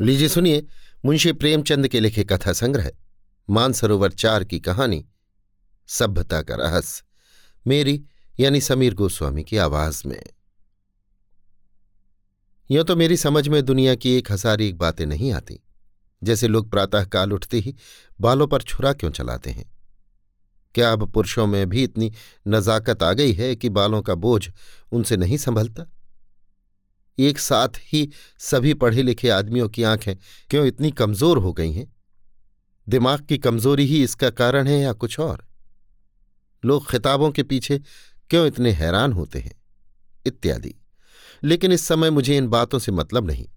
लीजिए सुनिए, मुंशी प्रेमचंद के लिखे कथा संग्रह, मानसरोवर चार की कहानी, सभ्यता का रहस्य, मेरी यानी समीर गोस्वामी की आवाज़ में। यूँ तो मेरी समझ में दुनिया की एक हज़ार एक बातें नहीं आती, जैसे लोग प्रातःकाल उठते ही बालों पर छुरा क्यों चलाते हैं? क्या अब पुरुषों में भी इतनी नजाकत आ गई है कि बालों का बोझ उनसे नहीं संभलता? एक साथ ही सभी पढ़े लिखे आदमियों की आँखें क्यों इतनी कमज़ोर हो गई हैं? दिमाग की कमज़ोरी ही इसका कारण है या कुछ और? लोग खिताबों के पीछे क्यों इतने हैरान होते हैं? इत्यादि। लेकिन इस समय मुझे इन बातों से मतलब नहीं।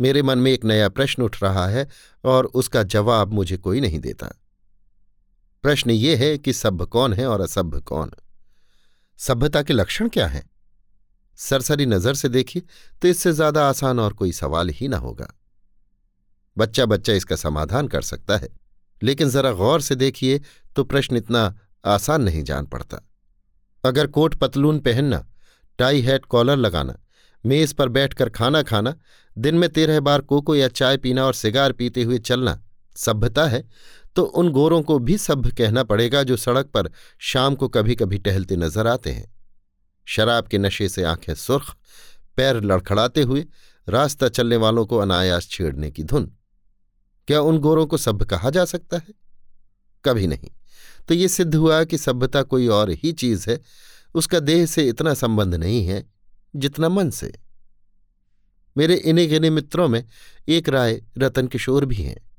मेरे मन में एक नया प्रश्न उठ रहा है और उसका जवाब मुझे कोई नहीं देता। प्रश्न ये है कि सभ्य कौन है और असभ्य कौन? सभ्यता के लक्षण क्या हैं? सरसरी नज़र से देखिए तो इससे ज़्यादा आसान और कोई सवाल ही ना होगा। बच्चा बच्चा इसका समाधान कर सकता है, लेकिन जरा गौर से देखिए तो प्रश्न इतना आसान नहीं जान पड़ता। अगर कोट पतलून पहनना, टाई हैट कॉलर लगाना, मेज पर बैठकर खाना खाना, दिन में तेरह बार कोको या चाय पीना और सिगार पीते हुए चलना सभ्यता है तो उन गोरों को भी सभ्य कहना पड़ेगा जो सड़क पर शाम को कभी कभी टहलते नज़र आते हैं। शराब के नशे से आँखें सुर्ख, पैर लड़खड़ाते हुए रास्ता चलने वालों को अनायास छेड़ने की धुन। क्या उन गोरों को सभ्य कहा जा सकता है? कभी नहीं। तो ये सिद्ध हुआ कि सभ्यता कोई और ही चीज़ है, उसका देह से इतना संबंध नहीं है, जितना मन से। मेरे इन्हीं गिने मित्रों में एक राय रतन किशोर भी हैं।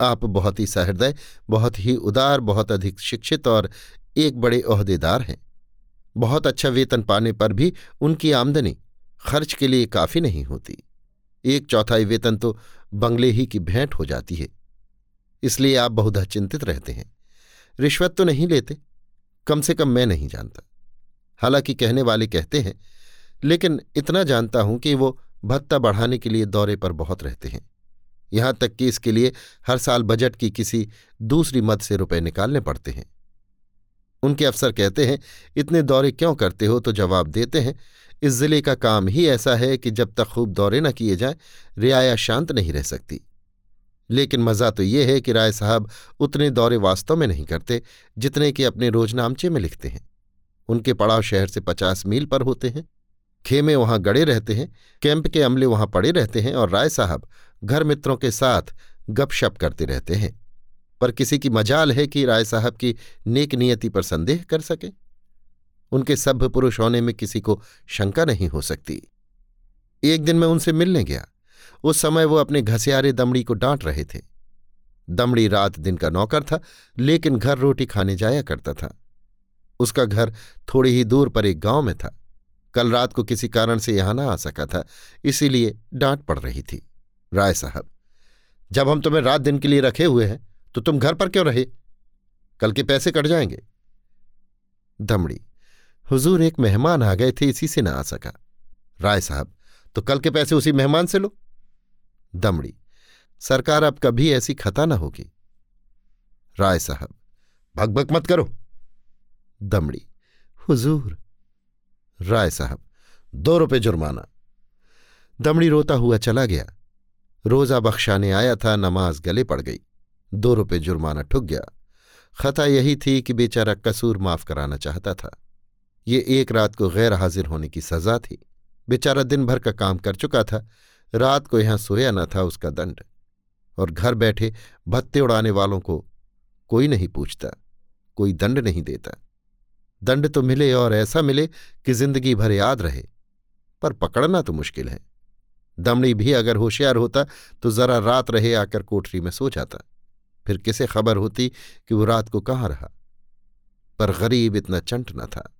आप बहुत ही सहृदय, बहुत ही उदार, बहुत अधिक शिक्षित और एक बड़े ओहदेदार हैं। बहुत अच्छा वेतन पाने पर भी उनकी आमदनी खर्च के लिए काफ़ी नहीं होती। एक चौथाई वेतन तो बंगले ही की भेंट हो जाती है, इसलिए आप बहुधा चिंतित रहते हैं। रिश्वत तो नहीं लेते, कम से कम मैं नहीं जानता। हालाँकि कहने वाले कहते हैं, लेकिन इतना जानता हूँ कि वो भत्ता बढ़ाने के लिए दौरे पर बहुत रहते हैं। यहाँ तक कि इसके लिए हर साल बजट की किसी दूसरी मद से रुपए निकालने पड़ते हैं। उनके अफसर कहते हैं, इतने दौरे क्यों करते हो? तो जवाब देते हैं, इस ज़िले का काम ही ऐसा है कि जब तक खूब दौरे न किए जाए, रियाया शांत नहीं रह सकती। लेकिन मज़ा तो ये है कि राय साहब उतने दौरे वास्तव में नहीं करते, जितने कि अपने रोजनामचे में लिखते हैं। उनके पड़ाव शहर से पचास मील पर होते हैं। खेमे वहाँ गड़े रहते हैं, कैंप के अमले वहाँ पड़े रहते हैं और राय साहब घर मित्रों के साथ गपशप करते रहते हैं। पर किसी की मजाल है कि राय साहब की नेक नियति पर संदेह कर सके। उनके सभ्य पुरुष होने में किसी को शंका नहीं हो सकती। एक दिन मैं उनसे मिलने गया। उस समय वो अपने घसियारे दमड़ी को डांट रहे थे। दमड़ी रात दिन का नौकर था, लेकिन घर रोटी खाने जाया करता था। उसका घर थोड़ी ही दूर पर एक गाँव में था। कल रात को किसी कारण से यहाँ ना आ सका था, इसीलिए डांट पड़ रही थी। राय साहब, जब हम तुम्हें रात दिन के लिए रखे हुए हैं तो तुम घर पर क्यों रहे? कल के पैसे कट जाएँगे। दमड़ी हुजूर एक मेहमान आ गए थे, इसी से ना आ सका। राय साहब तो कल के पैसे उसी मेहमान से लो। दमड़ी सरकार अब कभी ऐसी खता ना होगी। राय साहब भगभग मत करो। दमड़ी हुजूर। राय साहब, दो रुपए जुर्माना। दमड़ी रोता हुआ चला गया। रोजा बख्शाने आया था, नमाज़ गले पड़ गई। दो रुपये जुर्माना ठुक गया। खता यही थी कि बेचारा कसूर माफ़ कराना चाहता था। ये एक रात को गैर हाजिर होने की सजा थी। बेचारा दिन भर का काम कर चुका था। रात को यहाँ सोया न था उसका दंड। और घर बैठे भत्ते उड़ाने वालों को कोई नहीं पूछता, कोई दंड नहीं देता। दंड तो मिले और ऐसा मिले कि ज़िंदगी भर याद रहे, पर पकड़ना तो मुश्किल है। दमड़ी भी अगर होशियार होता तो जरा रात रहे आकर कोठरी में सो जाता। फिर किसे खबर होती कि वो रात को कहाँ रहा? पर गरीब इतना चंट न था।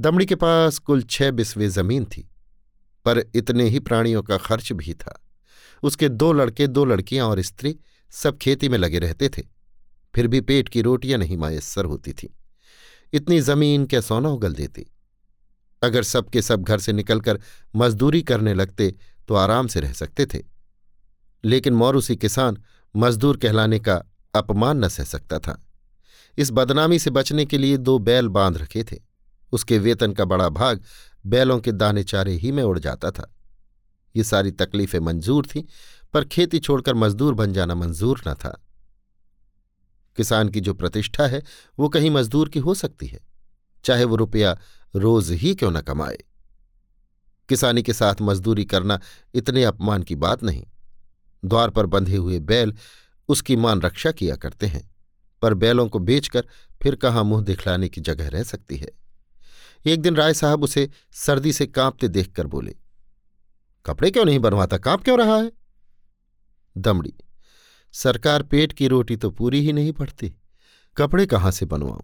दमड़ी के पास कुल छह बिस्वे ज़मीन थी, पर इतने ही प्राणियों का खर्च भी था। उसके दो लड़के, दो लड़कियाँ और स्त्री सब खेती में लगे रहते थे। फिर भी पेट की रोटियाँ नहीं मायसर होती थी। इतनी ज़मीन क्या सोना उगल देती? अगर सबके सब घर से निकलकर मजदूरी करने लगते तो आराम से रह सकते थे। लेकिन मौरूसी किसान मजदूर कहलाने का अपमान न सह सकता था। इस बदनामी से बचने के लिए दो बैल बाँध रखे थे। उसके वेतन का बड़ा भाग बैलों के दाने चारे ही में उड़ जाता था। ये सारी तकलीफें मंजूर थीं, पर खेती छोड़कर मजदूर बन जाना मंजूर न था। किसान की जो प्रतिष्ठा है, वो कहीं मजदूर की हो सकती है, चाहे वो रुपया रोज ही क्यों न कमाए। किसानी के साथ मजदूरी करना इतने अपमान की बात नहीं। द्वार पर बंधे हुए बैल उसकी मान रक्षा किया करते हैं, पर बैलों को बेचकर फिर कहाँ मुँह दिखलाने की जगह रह सकती है। एक दिन राय साहब उसे सर्दी से कांपते देखकर बोले, कपड़े क्यों नहीं बनवाता? काँप क्यों रहा है? दमड़ी, सरकार पेट की रोटी तो पूरी ही नहीं पड़ती कपड़े कहाँ से बनवाऊं?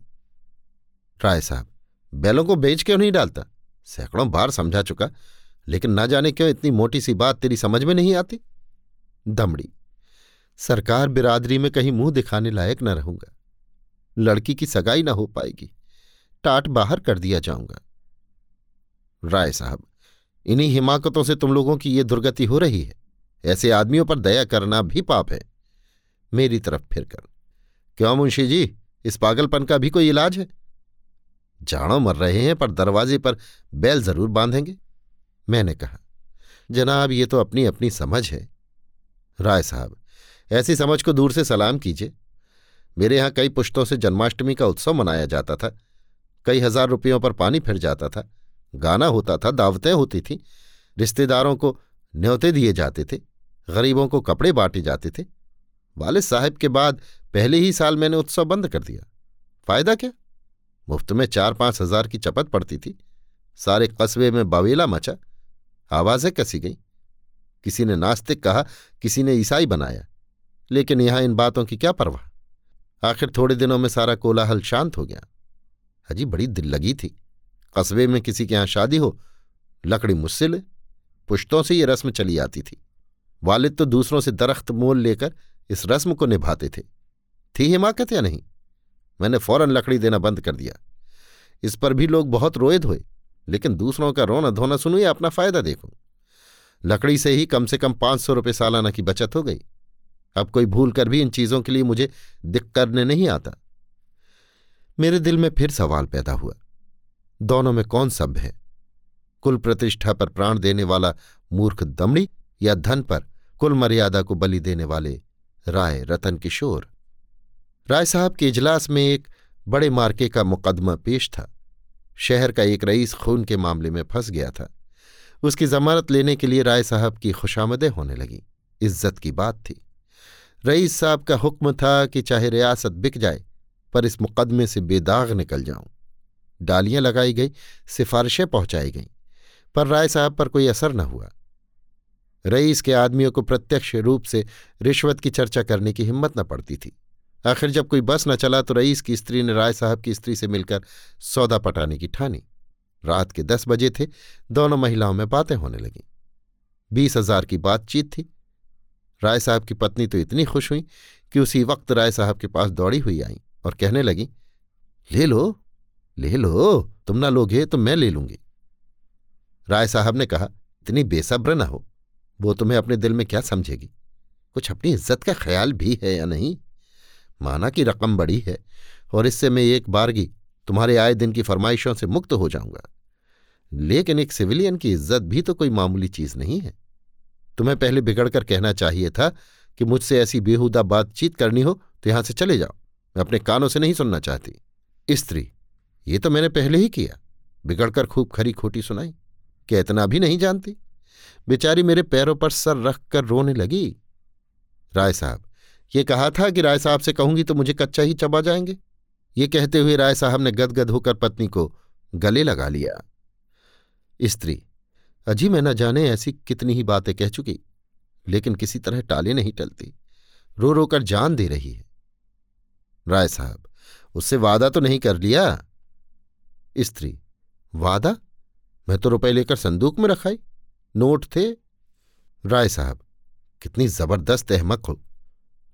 राय साहब, बैलों को बेच क्यों नहीं डालता? सैकड़ों बार समझा चुका, लेकिन ना जाने क्यों इतनी मोटी सी बात तेरी समझ में नहीं आती? दमड़ी। सरकार बिरादरी में कहीं मुँह दिखाने लायक न रहूँगा। लड़की की सगाई न हो पाएगी। टाट बाहर कर दिया जाऊँगा। राय साहब, इन्हीं हिमाकतों से तुम लोगों की ये दुर्गति हो रही है। ऐसे आदमियों पर दया करना भी पाप है। मेरी तरफ़ फिर कर क्यों मुंशी जी? इस पागलपन का भी कोई इलाज है? जाड़ों मर रहे हैं, पर दरवाजे पर बैल ज़रूर बांधेंगे। मैंने कहा, जनाब, ये तो अपनी अपनी समझ है। राय साहब, ऐसी समझ को दूर से सलाम कीजिए। मेरे यहाँ कई पुश्तों से जन्माष्टमी का उत्सव मनाया जाता था। कई हज़ार रुपयों पर पानी फिर जाता था। गाना होता था, दावतें होती थीं। रिश्तेदारों को न्योते दिए जाते थे। गरीबों को कपड़े बांटे जाते थे। वालिद साहब के बाद पहले ही साल मैंने उत्सव बंद कर दिया। फ़ायदा क्या? मुफ़्त में चार पाँच हज़ार की चपत पड़ती थी। सारे कस्बे में बवेला मचा। आवाज़ें कसी गई। किसी ने नास्तिक कहा, किसी ने ईसाई बनाया। लेकिन यहाँ इन बातों की क्या परवाह? आखिर थोड़े दिनों में सारा कोलाहल शांत हो गया। अजी बड़ी दिल लगी थी। कस्बे में किसी के यहाँ शादी हो, लकड़ी मुझसे ले। पुश्तों से ये रस्म चली आती थी। वालिद तो दूसरों से दरख्त मोल लेकर इस रस्म को निभाते थे। थी हिमाकत या नहीं? मैंने फ़ौरन लकड़ी देना बंद कर दिया। इस पर भी लोग बहुत रोए धोए, लेकिन दूसरों का रोना धोना सुनो या अपना फ़ायदा देखो। लकड़ी से ही कम से कम पाँच सौ रुपये सालाना की बचत हो गई। अब कोई भूल कर भी इन चीज़ों के लिए मुझे दिक करने नहीं आता। मेरे दिल में फिर सवाल पैदा हुआ, दोनों में कौन सभ्य है? कुल प्रतिष्ठा पर प्राण देने वाला मूर्ख दमड़ी या धन पर कुल मर्यादा को बलि देने वाले राय रतन किशोर? राय साहब के इजलास में एक बड़े मार्के का मुकदमा पेश था। शहर का एक रईस खून के मामले में फंस गया था। उसकी जमानत लेने के लिए राय साहब की खुशामदें होने लगी। इज़्ज़त की बात थी। रईस साहब का हुक्म था कि चाहे रियासत बिक जाए, पर इस मुकदमे से बेदाग निकल जाऊँ। डालियाँ लगाई गई, सिफारिशें पहुंचाई गईं, पर राय साहब पर कोई असर न हुआ। रईस के आदमियों को प्रत्यक्ष रूप से रिश्वत की चर्चा करने की हिम्मत न पड़ती थी। आखिर जब कोई बस न चला तो रईस की स्त्री ने राय साहब की स्त्री से मिलकर सौदा पटाने की ठानी। रात के दस बजे थे, दोनों महिलाओं में बातें होने लगीं। बीस हज़ार की बातचीत थी। राय साहब की पत्नी तो इतनी खुश हुई कि उसी वक्त राय साहब के पास दौड़ी हुई आई और कहने लगी, ले लो ले लो, तुम ना लोगे तो मैं ले लूँगी। राय साहब ने कहा, इतनी बेसब्र न हो, वो तुम्हें अपने दिल में क्या समझेगी? कुछ अपनी इज़्ज़त का ख्याल भी है या नहीं? माना कि रकम बड़ी है और इससे मैं एक बारगी तुम्हारे आए दिन की फरमाइशों से मुक्त हो जाऊँगा। लेकिन एक सिविलियन की इज़्ज़त भी तो कोई मामूली चीज़ नहीं है। तुम्हें पहले बिगड़कर कहना चाहिए था कि मुझसे ऐसी बेहुदा बातचीत करनी हो तो यहाँ से चले जाओ। मैं अपने कानों से नहीं सुनना चाहती। स्त्री, ये तो मैंने पहले ही किया। बिगड़कर खूब खरी खोटी सुनाई। क्या इतना भी नहीं जानती? बेचारी मेरे पैरों पर सर रख कर रोने लगी। राय साहब, ये कहा था कि राय साहब से कहूँगी तो मुझे कच्चा ही चबा जाएँगे। ये कहते हुए राय साहब ने गदगद होकर पत्नी को गले लगा लिया। स्त्री। अजी मैं न जाने ऐसी कितनी ही बातें कह चुकी, लेकिन किसी तरह टाले नहीं टलती। रो रो कर जान दे रही है। राय साहब, उससे वादा तो नहीं कर लिया? स्त्री, वादा? मैं तो रुपए लेकर संदूक में रखाई। नोट थे? राय साहब, कितनी ज़बरदस्त अहमक हो।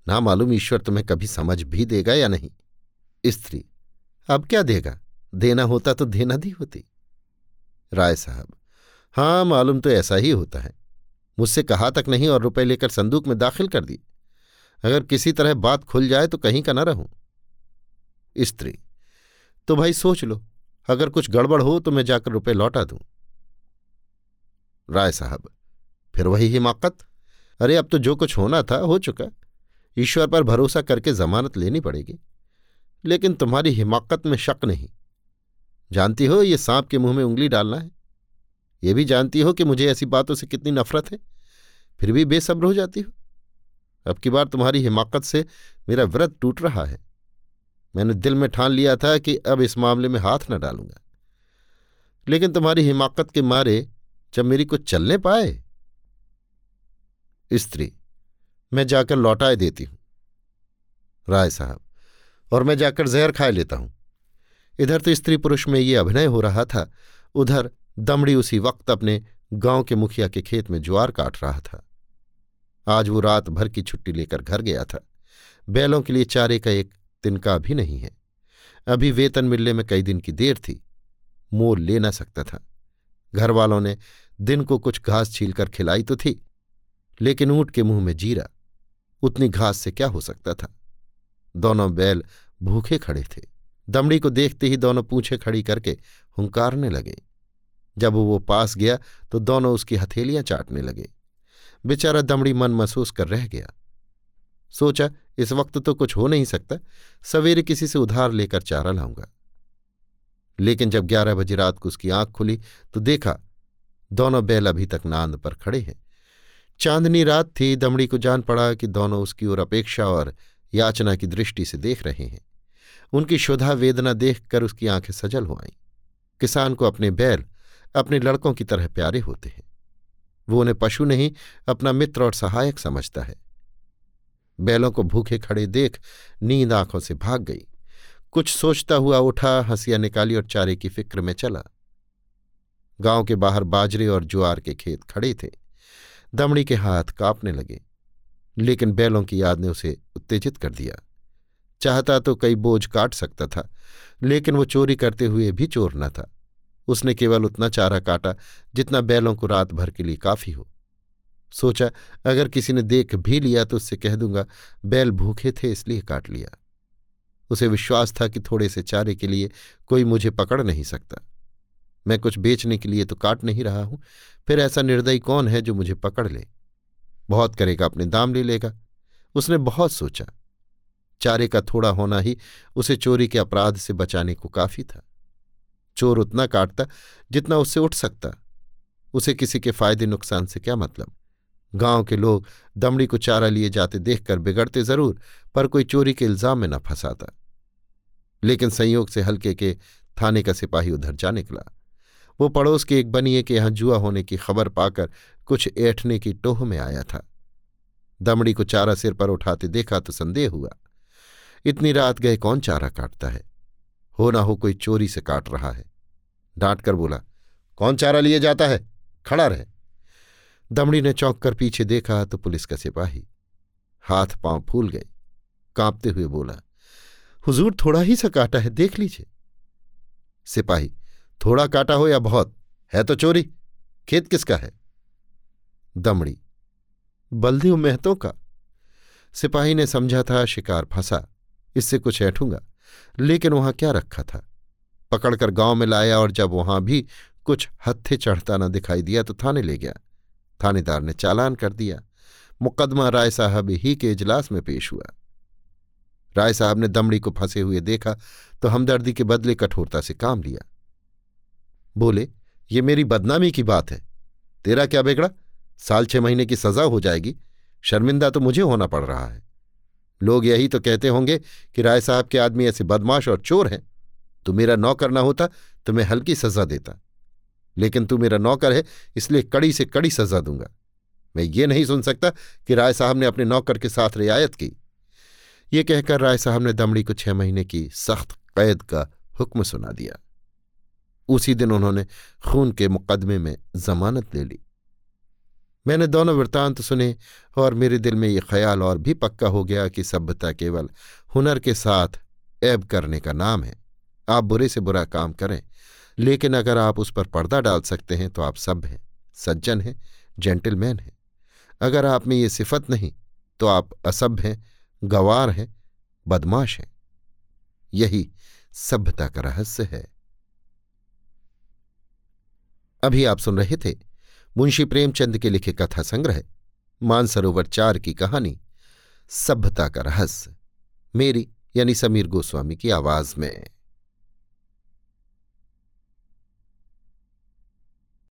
ना मालूम ईश्वर तुम्हें कभी समझ भी देगा या नहीं? स्त्री, अब क्या देगा? देना होता तो देना दी होती। राय साहब हाँ मालूम तो ऐसा ही होता है। मुझसे कहा तक नहीं और रुपए लेकर संदूक में दाखिल कर दी। अगर किसी तरह बात खुल जाए तो कहीं का न रहूँ। स्त्री तो भाई सोच लो, अगर कुछ गड़बड़ हो तो मैं जाकर रुपए लौटा दूँ। राय साहब, फिर वही हिमाकत? अरे, अब तो जो कुछ होना था, हो चुका। ईश्वर पर भरोसा करके जमानत लेनी पड़ेगी। लेकिन तुम्हारी हिमाकत में शक नहीं। जानती हो ये सांप के मुँह में उंगली डालना है? ये भी जानती हो कि मुझे ऐसी बातों से कितनी नफरत है? फिर भी बेसब्र हो जाती हो? अब की बार तुम्हारी हिमाकत से मेरा व्रत टूट रहा है। मैंने दिल में ठान लिया था कि अब इस मामले में हाथ न डालूँगा। लेकिन तुम्हारी हिमाकत के मारे जब मेरी कुछ चलने पाए? स्त्री, मैं जाकर लौटाए देती हूँ। राय साहब, और मैं जाकर जहर खाए लेता हूँ। इधर तो स्त्री पुरुष में ये अभिनय हो रहा था। उधर दमड़ी उसी वक्त अपने गाँव के मुखिया के खेत में ज्वार काट रहा था। आज वो रात भर की छुट्टी लेकर घर गया था। बैलों के लिए चारे का एक तिनका भी नहीं है। अभी वेतन मिलने में कई दिन की देर थी। मोल ले न सकता था। घर वालों ने दिन को कुछ घास छीलकर खिलाई तो थी, लेकिन ऊँट के मुँह में जीरा। उतनी घास से क्या हो सकता था? दोनों बैल भूखे खड़े थे। दमड़ी को देखते ही दोनों पूछे खड़ी करके हुंकारने लगे। जब वो पास गया तो दोनों उसकी हथेलियाँ चाटने लगे। बेचारा दमड़ी मन महसूस कर रह गया। सोचा, इस वक्त तो कुछ हो नहीं सकता, सवेरे किसी से उधार लेकर चारा लाऊँगा। लेकिन जब ग्यारह बजे रात को उसकी आँख खुली तो देखा, दोनों बैल अभी तक नांद पर खड़े हैं। चांदनी रात थी, दमड़ी को जान पड़ा कि दोनों उसकी ओर अपेक्षा और याचना की दृष्टि से देख रहे हैं। उनकी शुदा वेदना देखकर उसकी आँखें सजल हो आईं। किसान को अपने बैल, अपने लड़कों की तरह प्यारे होते हैं। वो उन्हें पशु नहीं, अपना मित्र और सहायक समझता है। बैलों को भूखे खड़े देख नींद आँखों से भाग गई। कुछ सोचता हुआ उठा, हंसिया निकाली और चारे की फ़िक्र में चला। गाँव के बाहर बाजरे और ज्वार के खेत खड़े थे। दमड़ी के हाथ कांपने लगे। लेकिन बैलों की याद ने उसे उत्तेजित कर दिया। चाहता तो कई बोझ काट सकता था, लेकिन वो चोरी करते हुए भी चोर न था। उसने केवल उतना चारा काटा जितना बैलों को रात भर के लिए काफ़ी हो। सोचा, अगर किसी ने देख भी लिया तो उससे कह दूँगा, बैल भूखे थे इसलिए काट लिया। उसे विश्वास था कि थोड़े से चारे के लिए कोई मुझे पकड़ नहीं सकता। मैं कुछ बेचने के लिए तो काट नहीं रहा हूँ, फिर ऐसा निर्दयी कौन है जो मुझे पकड़ ले? बहुत करेगा, अपने दाम ले लेगा। उसने बहुत सोचा। चारे का थोड़ा होना ही उसे चोरी के अपराध से बचाने को काफ़ी था। चोर उतना काटता जितना उससे उठ सकता। उसे किसी के फ़ायदे नुकसान से क्या मतलब? गाँव के लोग दमड़ी को चारा लिए जाते देखकर बिगड़ते ज़रूर, पर कोई चोरी के इल्ज़ाम में न फंसाता। लेकिन संयोग से हल्के के थाने का सिपाही उधर जा निकला। वो पड़ोस के एक बनिए के यहाँ जुआ होने की खबर पाकर कुछ ऐठने की टोह में आया था। दमड़ी को चारा सिर पर उठाते देखा तो संदेह हुआ। इतनी रात गए कौन चारा काटता है? हो ना हो कोई चोरी से काट रहा है। डांट कर बोला, कौन चारा लिए जाता है? खड़ा रहे। दमड़ी ने चौंक कर पीछे देखा तो पुलिस का सिपाही हाथ पाँव फूल गए। कांपते हुए बोला, हुजूर थोड़ा ही सा काटा है, देख लीजिए। सिपाही, थोड़ा काटा हो या बहुत? है तो चोरी। खेत किसका है? दमड़ी बलदेव महतो का। सिपाही ने समझा था शिकार फंसा। इससे कुछ ऐठूँगा। लेकिन वहाँ क्या रखा था? पकड़कर गाँव में लाया और जब वहाँ भी कुछ हत्थे चढ़ता न दिखाई दिया तो थाने ले गया। थानेदार ने चालान कर दिया। मुकदमा राय साहब ही के इजलास में पेश हुआ। राय साहब ने दमड़ी को फंसे हुए देखा तो हमदर्दी के बदले कठोरता से काम लिया। बोले, ये मेरी बदनामी की बात है। तेरा क्या बिगड़ा? साल छह महीने की सजा हो जाएगी। शर्मिंदा तो मुझे होना पड़ रहा है। लोग यही तो कहते होंगे कि राय साहब के आदमी ऐसे बदमाश और चोर हैं। तो मेरा नौकर ना होता तो मैं हल्की सजा देता। लेकिन तू मेरा नौकर है, इसलिए कड़ी से कड़ी सजा दूँगा। मैं ये नहीं सुन सकता कि राय साहब ने अपने नौकर के साथ रियायत की। ये कहकर राय साहब ने दमड़ी को छह महीने की सख्त कैद का हुक्म सुना दिया। उसी दिन उन्होंने खून के मुकदमे में जमानत ले ली। मैंने दोनों वृत्तांत सुने और मेरे दिल में ये ख्याल और भी पक्का हो गया कि सभ्यता केवल हुनर के साथ ऐब करने का नाम है। आप बुरे से बुरा काम करें, लेकिन अगर आप उस पर पर्दा डाल सकते हैं तो आप सभ्य हैं, सज्जन हैं, जेंटलमैन हैं। अगर आप में ये सिफत नहीं तो आप असभ्य हैं, गवार हैं, बदमाश हैं। यही सभ्यता का रहस्य है। अभी आप सुन रहे थे मुंशी प्रेमचंद के लिखे कथा संग्रह मानसरोवर चार की कहानी, सभ्यता का रहस्य, मेरी यानी समीर गोस्वामी की आवाज़ में।